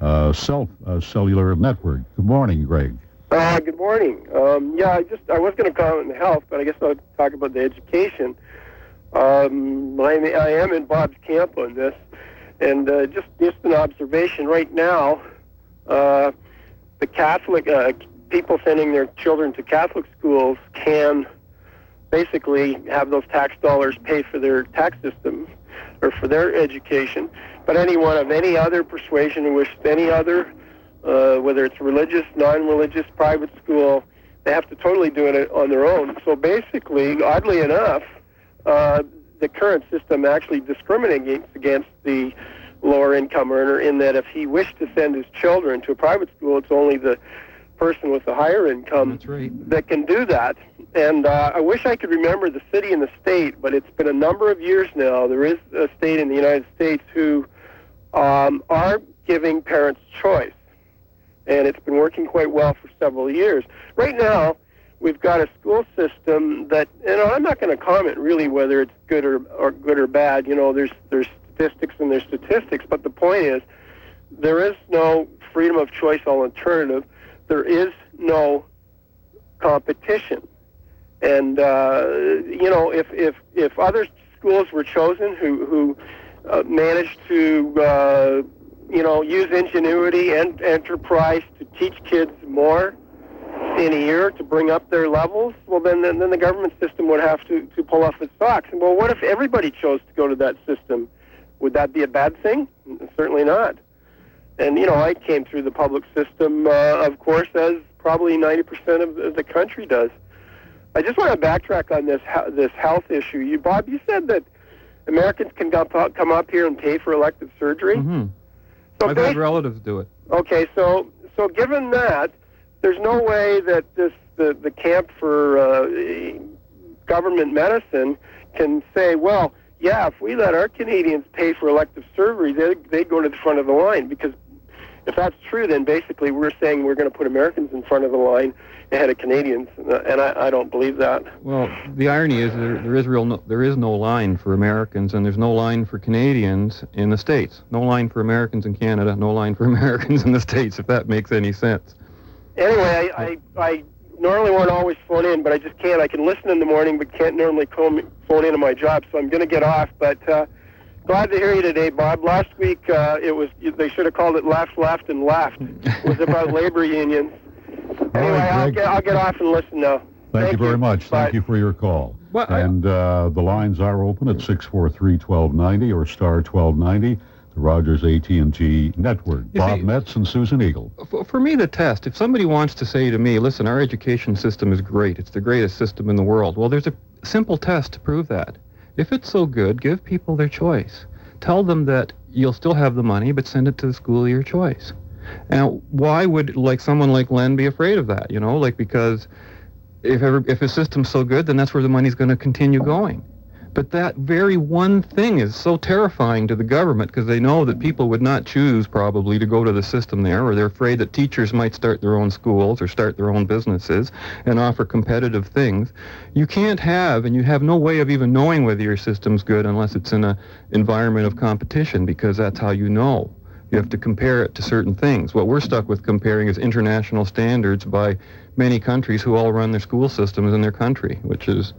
uh, Self uh, Cellular Network. Good morning, Greg. Uh, good morning. Um, yeah, I just I was going to comment on health, but I guess I'll talk about the education. Um, I, I am in Bob's camp on this, and uh, just just an observation. Right now, uh, the Catholic uh, people sending their children to Catholic schools can basically have those tax dollars pay for their tax system or for their education. But anyone of any other persuasion who wishes any other, uh, whether it's religious, non-religious, private school, they have to totally do it on their own. So basically, oddly enough, uh, the current system actually discriminates against the lower income earner in that if he wished to send his children to a private school, it's only the person with the higher income right. that can do that. And uh, I wish I could remember the city and the state, but it's been a number of years now. There is a state in the United States who um, are giving parents choice, and it's been working quite well for several years. Right now, we've got a school system that, know, I'm not going to comment really whether it's good or, or good or bad. You know, there's there's statistics and there's statistics, but the point is, there is no freedom of choice alternative. There is no competition. And uh, you know, if if if other schools were chosen who who uh, managed to uh, you know use ingenuity and enterprise to teach kids more in a year to bring up their levels, well then then, then the government system would have to to pull off its socks. And well, what if everybody chose to go to that system? Would that be a bad thing? Certainly not. And you know, I came through the public system, uh, of course, as probably 90% of the- the country does. I just want to backtrack on this this health issue. You, Bob, you said that Americans can come up, here and pay for elective surgery. hmm So I've had relatives do it. Okay, so so given that, there's no way that this the the camp for uh, government medicine can say, well, yeah, if we let our Canadians pay for elective surgery, they they go to the front of the line because if that's true, then basically we're saying we're going to put Americans in front of the line ahead of Canadians, and I, I don't believe that. Well, the irony is there, there is real no, there is no line for Americans, and there's no line for Canadians in the states. No line for Americans in Canada. No line for Americans in the states. If that makes any sense. Anyway, I, I, I normally won't always phone in, but I just can't. I can listen in the morning, but can't normally com- phone into my job, so I'm going to get off. But uh, glad to hear you today, Bob. Last week uh, it was they should have called it left, left, and left. It was about labor unions. Anyway, I'll get I'll get off and listen now. Thank, you very much. Bye. Thank you for your call. Well, and uh, the lines are open at 643-1290 or star 1290, the Rogers AT&T network. You Bob see- Metz and Susan Eagle. For, for me, the test, if somebody wants to say to me, listen, our education system is great, it's the greatest system in the world, well, there's a simple test to prove that. If it's so good, give people their choice. Tell them that you'll still have the money, but send it to the school of your choice. Now, why would like someone like Len be afraid of that? You know, like because if ever, if a system's so good, then that's where the money's going to continue going. But that very one thing is so terrifying to the government because they know that people would not choose probably to go to the system there, or they're afraid that teachers might start their own schools or start their own businesses and offer competitive things. You can't have, and you have no way of even knowing whether your system's good unless it's in an environment of competition because that's how you know. You have to compare it to certain things. What we're stuck with comparing is international standards by many countries who all run their school systems in their country, which is,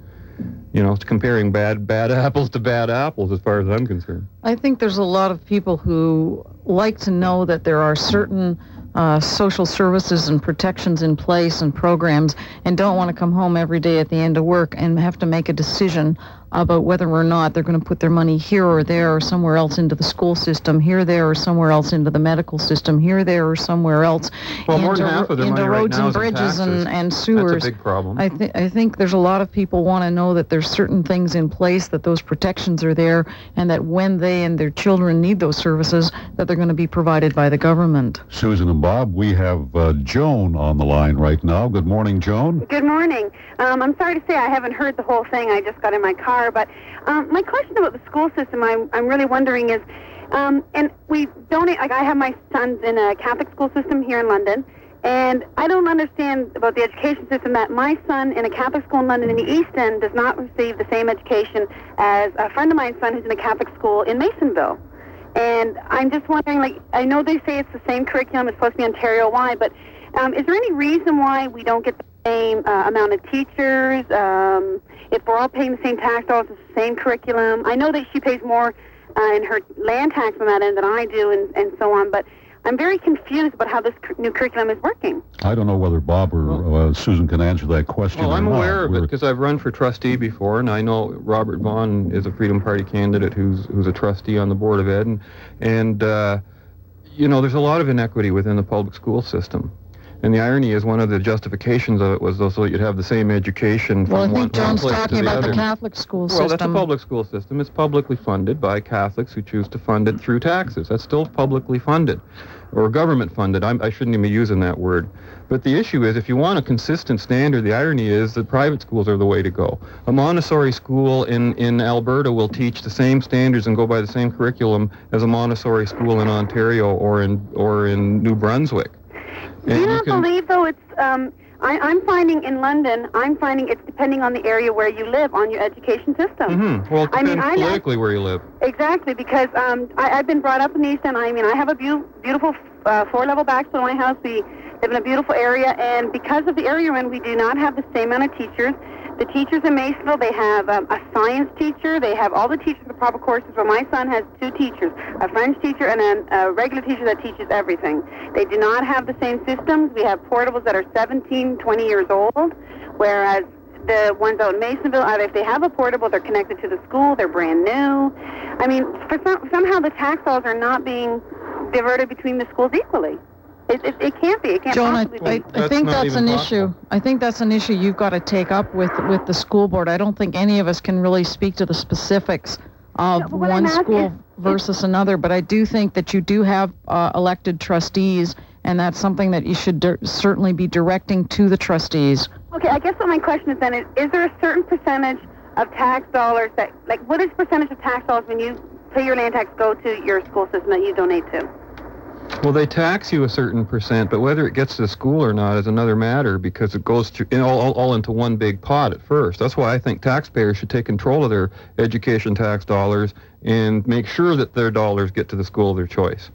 you know, comparing bad bad apples to bad apples as far as I'm concerned. I think there's a lot of people who like to know that there are certain uh, social services and protections in place and programs and don't want to come home every day at the end of work and have to make a decision about whether or not they're going to put their money here or there or somewhere else into the school system, here, there, or somewhere else into the medical system, here, there, or somewhere else Well, more than into, half of their into money right roads now and is in bridges taxes. and, and sewers. That's a big problem. I, th- I think there's a lot of people want to know that there's certain things in place, that those protections are there, and that when they and their children need those services, that they're going to be provided by the government. Susan and Bob, we have uh, Joan on the line right now. Good morning, Joan. Good morning. Um, I'm sorry to say I haven't heard the whole thing. I just got in my car. But um, my question about the school system, I'm, I'm really wondering is, um, and we donate, like I have my sons in a Catholic school system here in London, and I don't understand about the education system that my son in a Catholic school in London in the East End does not receive the same education as a friend of mine's son who's in a Catholic school in Masonville. And I'm just wondering, like, I know they say it's the same curriculum, it's supposed to be Ontario-wide, but um, is there any reason why we don't get the same uh, amount of teachers? Um, if we're all paying the same tax dollars, it's the same curriculum. I know that she pays more uh, in her land tax on that end than I do, and, and so on, but I'm very confused about how this cur- new curriculum is working. I don't know whether Bob or uh, Susan can answer that question. Well, or I'm not. aware of it We're- because I've run for trustee before, and I know Robert Vaughn is a Freedom Party candidate who's who's a trustee on the board of ed, and and uh, you know there's a lot of inequity within the public school system. And the irony is, one of the justifications of it was so that you'd have the same education from Well, I one, think John's one place talking to the about other. the Catholic school Well, system. that's a public school system. It's publicly funded by Catholics who choose to fund it through taxes. That's still publicly funded, or government funded. I'm, I shouldn't even be using that word. But the issue is, if you want a consistent standard, the irony is that private schools are the way to go. A Montessori school in, in Alberta will teach the same standards and go by the same curriculum as a Montessori school in Ontario or in or in New Brunswick. Do you not believe, though, it's, um, I, I'm finding in London, I'm finding it's depending on the area where you live, on your education system. hmm Well, it I mean, depends I know- politically where you live. Exactly, because um, I, I've been brought up in the East End. I mean, I have a beau- beautiful uh, four-level backstone in my house. We live in a beautiful area, and because of the area we're in, we do not have the same amount of teachers. The teachers in Masonville, they have um, a science teacher. They have all the teachers the proper courses. But my son has two teachers, a French teacher and a, a regular teacher that teaches everything. They do not have the same systems. We have portables that are 17, 20 years old, whereas the ones out in Masonville, either if they have a portable, they're connected to the school, they're brand new. I mean, for some, somehow the tax dollars are not being diverted between the schools equally. It, it, it can't be. It can't Joan, I, possibly I, be. I That's think not that's an possible. issue. I think that's an issue you've got to take up with with the school board. I don't think any of us can really speak to the specifics of No, but what I'm one school is- versus another, but I do think that you do have uh, elected trustees, and that's something that you should dir- certainly be directing to the trustees. Okay, I guess what my question is then is, is there a certain percentage of tax dollars that, like, what is percentage of tax dollars when you pay your land tax go to your school system that you donate to? Well, they tax you a certain percent, but whether it gets to the school or not is another matter because it goes to, in all, all, all into one big pot at first. That's why I think taxpayers should take control of their education tax dollars and make sure that their dollars get to the school of their choice.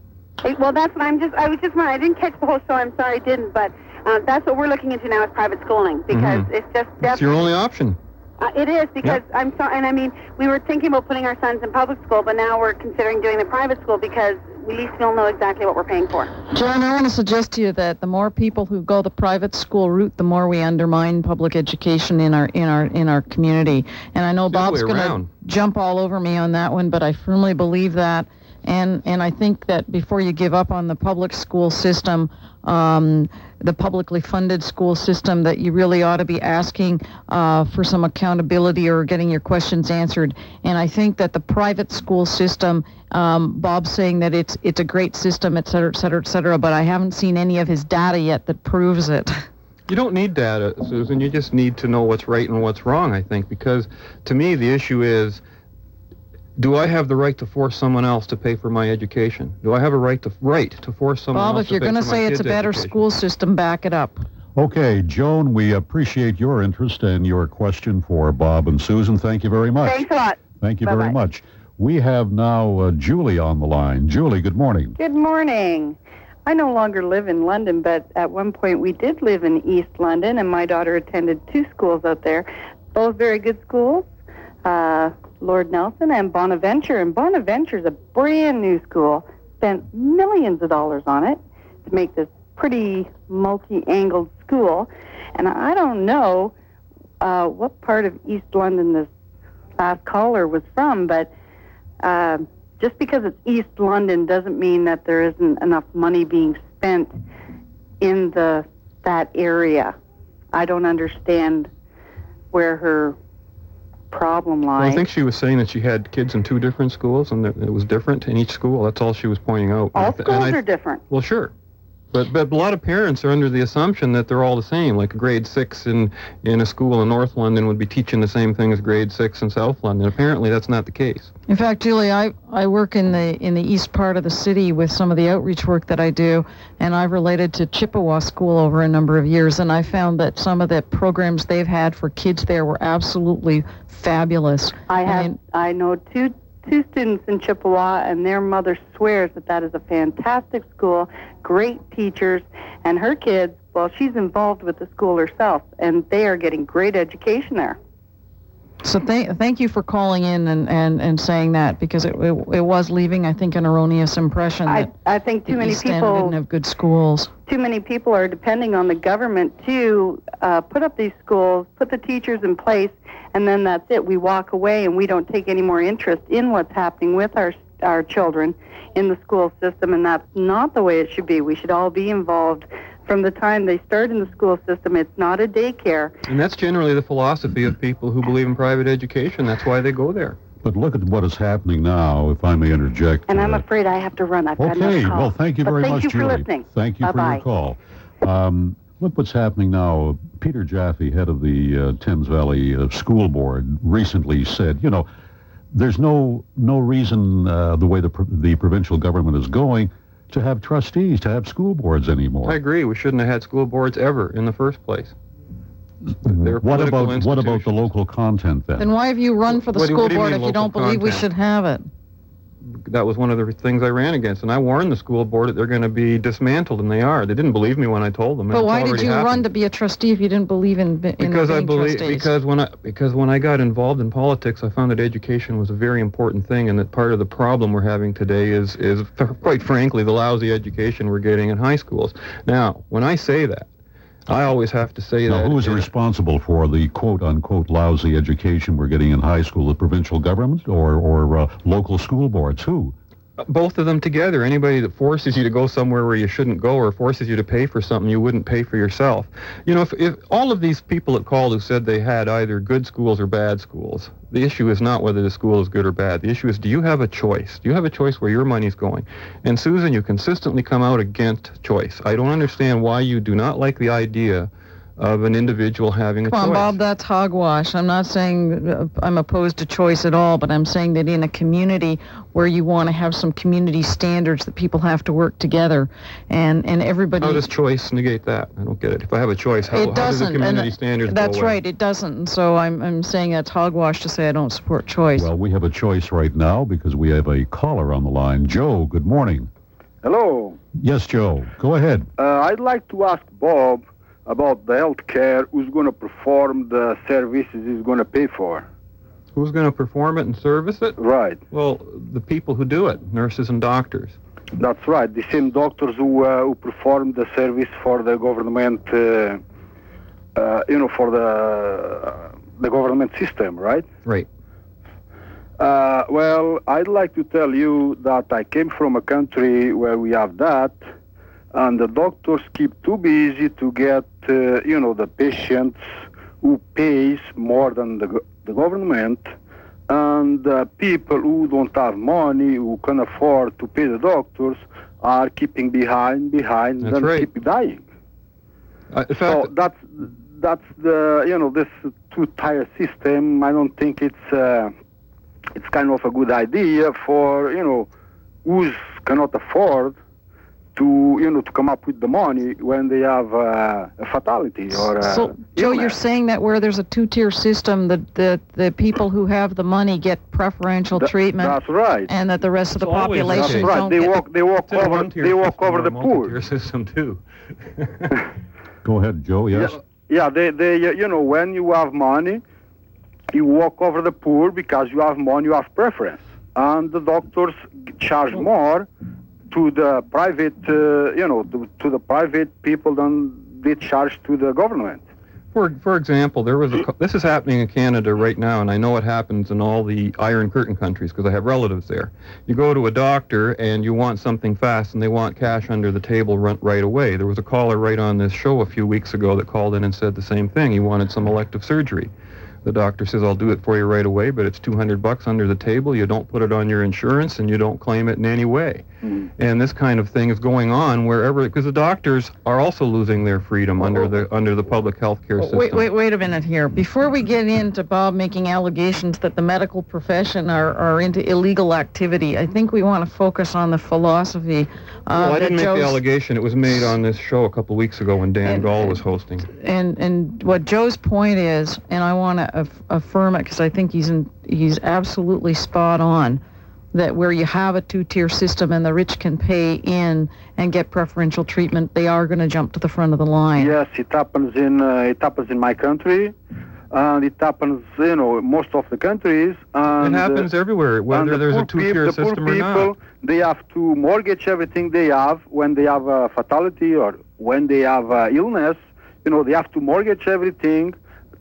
Well, that's what I'm just, I was just, I didn't catch the whole show, I'm sorry I didn't, but uh, that's what we're looking into now is private schooling because Mhm. it's just That's your only option. Uh, it is because I'm sorry, and I mean, we were thinking about putting our sons in public school, but now we're considering doing the private school because at least don't know exactly what we're paying for. John, I want to suggest to you that the more people who go the private school route, the more we undermine public education in our in our in our community. And I know It's Bob's going to jump all over me on that one, but I firmly believe that. And and I think that before you give up on the public school system, um, the publicly funded school system, that you really ought to be asking uh, for some accountability or getting your questions answered. And I think that the private school system, um, Bob's saying that it's it's a great system, et cetera, et cetera, et cetera, but I haven't seen any of his data yet that proves it. You don't need data, Susan. You just need to know what's right and what's wrong, I think, because to me the issue is do I have the right to force someone else to pay for my education? Do I have a right to right to force someone Bob, else to pay for my education? Bob, if you're going to say it's a better education? school system, back it up. Okay, Joan, we appreciate your interest and your question for Bob and Susan. Thank you very much. Thanks a lot. Thank you very Bye-bye. much. We have now uh, Julie on the line. Julie, good morning. Good morning. I no longer live in London, but at one point we did live in East London, and my daughter attended two schools out there, both very good schools, uh, Lord Nelson and Bonaventure. And Bonaventure's a brand new school, spent millions of dollars on it to make this pretty multi-angled school. And I don't know uh, what part of East London this last caller was from, but uh, just because it's East London doesn't mean that there isn't enough money being spent in the that area. I don't understand where her problem Well. I think she was saying that she had kids in two different schools and that it was different in each school. That's all she was pointing out. All And schools are different. Well, sure. But, but a lot of parents are under the assumption that they're all the same. Like a grade six in, in a school in North London would be teaching the same thing as grade six in South London. Apparently, that's not the case. In fact, Julie, I, I work in the in the east part of the city with some of the outreach work that I do, and I've related to Chippewa School over a number of years, and I found that some of the programs they've had for kids there were absolutely fabulous. I have mean- I know two two students in Chippewa, and their mother swears that that is a fantastic school, great teachers, and her kids. Well, she's involved with the school herself, and they are getting great education there. So thank thank you for calling in and, and, and saying that because it, it it was leaving I think an erroneous impression I, that I think too many people didn't have good schools. too many people are depending on the government to uh, put up these schools, put the teachers in place, and then that's it. We walk away and we don't take any more interest in what's happening with our our children in the school system, and that's not the way it should be. We should all be involved from the time they start in the school system. It's not a daycare. And that's generally the philosophy of people who believe in private education. That's why they go there. But look at what is happening now, if I may interject. And I'm uh, afraid I have to run. I've got Okay, another call. well, thank you But very thank much, you for Julie. listening. Thank you Bye-bye. for your call. Um, look what's happening now. Peter Jaffe, head of the uh, Thames Valley uh, School Board, recently said, you know, there's no no reason uh, the way the pro- the provincial government is going to have trustees, to have school boards anymore. I agree. We shouldn't have had school boards ever in the first place. Mm-hmm. They're what about what about the local content then? Then why have you run for the What school what do you board mean if you don't local believe we should have it? That was one of the things I ran against, and I warned the school board that they're going to be dismantled, and they are. They didn't believe me when I told them. But why did you run to be a trustee if you didn't believe in, in because I believe trustees? because when I because when I got involved in politics, I found that education was a very important thing, and that part of the problem we're having today is is quite frankly the lousy education we're getting in high schools. Now, when I say that, I always have to say Now, that. who is responsible for the quote-unquote lousy education we're getting in high school? The provincial government or or uh, local school boards? Who? Both of them together. Anybody that forces you to go somewhere where you shouldn't go or forces you to pay for something you wouldn't pay for yourself. You know, if, if all of these people that called who said they had either good schools or bad schools, the issue is not whether the school is good or bad. The issue is do you have a choice? Do you have a choice where your money's going? And Susan, you consistently come out against choice. I don't understand why you do not like the idea of an individual having a Come on, choice. Bob, that's hogwash. I'm not saying uh, I'm opposed to choice at all, but I'm saying that in a community where you want to have some community standards that people have to work together, and and everybody. How does choice negate that? I don't get it. If I have a choice, how, it how does doesn't. the community and standards That's go right. It doesn't. And so I'm I'm saying that's hogwash to say I don't support choice. Well, we have a choice right now because we have a caller on the line. Joe, good morning. Hello. Yes, Joe. Go ahead. Uh, I'd like to ask Bob about the health care, who's going to perform the services he's going to pay for. Who's going to perform it and service it? Right. Well, the people who do it, nurses and doctors. That's right. The same doctors who uh, who perform the service for the government, uh, uh, you know, for the the government system, right? Right. Uh, well, I'd like to tell you that I came from a country where we have that, and the doctors keep too busy to get, uh, you know, the patients who pays more than the, the government, and uh, people who don't have money, who can afford to pay the doctors, are keeping behind, behind, That's and right. keep dying. Uh, fact, So that's that's the you know this two-tier system. I don't think it's uh, it's kind of a good idea for you know who's cannot afford to you know to come up with the money when they have uh, a fatality or a so, Joe, you're saying that where there's a two-tier system, that the the people who have the money get preferential Tha- treatment, That's right. and that the rest of the It's always the That's population case. right. don't They walk they walk it's in a over they walk over the poor. multi-tier system too. Go ahead, Joe. Yes. Yeah, yeah, they, they, you know, when you have money, you walk over the poor because you have money, you have preference. And the doctors charge more to the private, uh, you know, to, to the private people than they charge to the government. For for example, there was a this is happening in Canada right now, and I know it happens in all the Iron Curtain countries because I have relatives there. You go to a doctor and you want something fast, and they want cash under the table right away. There was a caller right on this show a few weeks ago that called in and said the same thing. He wanted some elective surgery. The doctor says, "I'll do it for you right away, but it's 200 bucks under the table. You don't put it on your insurance, and you don't claim it in any way." And this kind of thing is going on wherever because the doctors are also losing their freedom under the under the public health care system. Wait, wait, wait a minute here. Before we get into Bob making allegations that the medical profession are, are into illegal activity, I think we want to focus on the philosophy. Uh, well, I didn't make Joe's- the allegation. It was made on this show a couple weeks ago when Dan And- Gall was hosting. and and what Joe's point is, and I want to aff- affirm it because I think he's in, he's absolutely spot on. That where you have a two-tier system and the rich can pay in and get preferential treatment, they are going to jump to the front of the line. Yes, it happens in uh, it happens in my country, and it happens, you know, most of the countries. And, it happens uh, everywhere, whether the there's a two-tier peop- the system poor or people, not. They have to mortgage everything they have when they have a fatality or when they have uh, illness. You know, they have to mortgage everything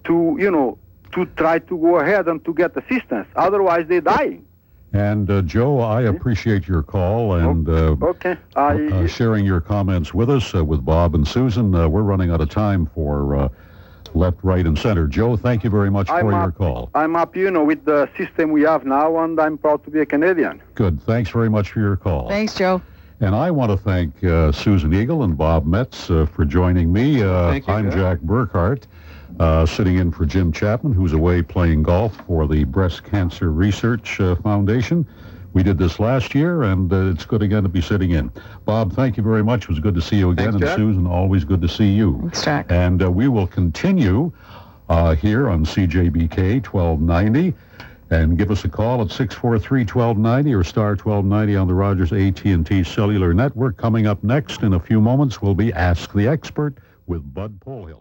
to, you know, to try to go ahead and to get assistance. Otherwise, they die. And uh, Joe, I appreciate your call and uh, Okay. I, uh, sharing your comments with us, uh, with Bob and Susan. Uh, we're running out of time for uh, left, right, and center. Joe, thank you very much I'm for your call. I'm happy, you know, with the system we have now, and I'm proud to be a Canadian. Good. Thanks very much for your call. Thanks, Joe. And I want to thank uh, Susan Eagle and Bob Metz uh, for joining me. Uh, Thank you, I'm Jack. Jack Burkhart, uh, sitting in for Jim Chapman, who's away playing golf for the Breast Cancer Research uh, Foundation. We did this last year, and uh, it's good again to be sitting in. Bob, thank you very much. It was good to see you again. Thanks, and Jack. Susan, always good to see you. Thanks, Jack. And uh, we will continue uh, here on CJBK 1290. And give us a call at 643-1290 or star 1290 on the Rogers AT&T Cellular Network. Coming up next in a few moments will be Ask the Expert with Bud Polhill.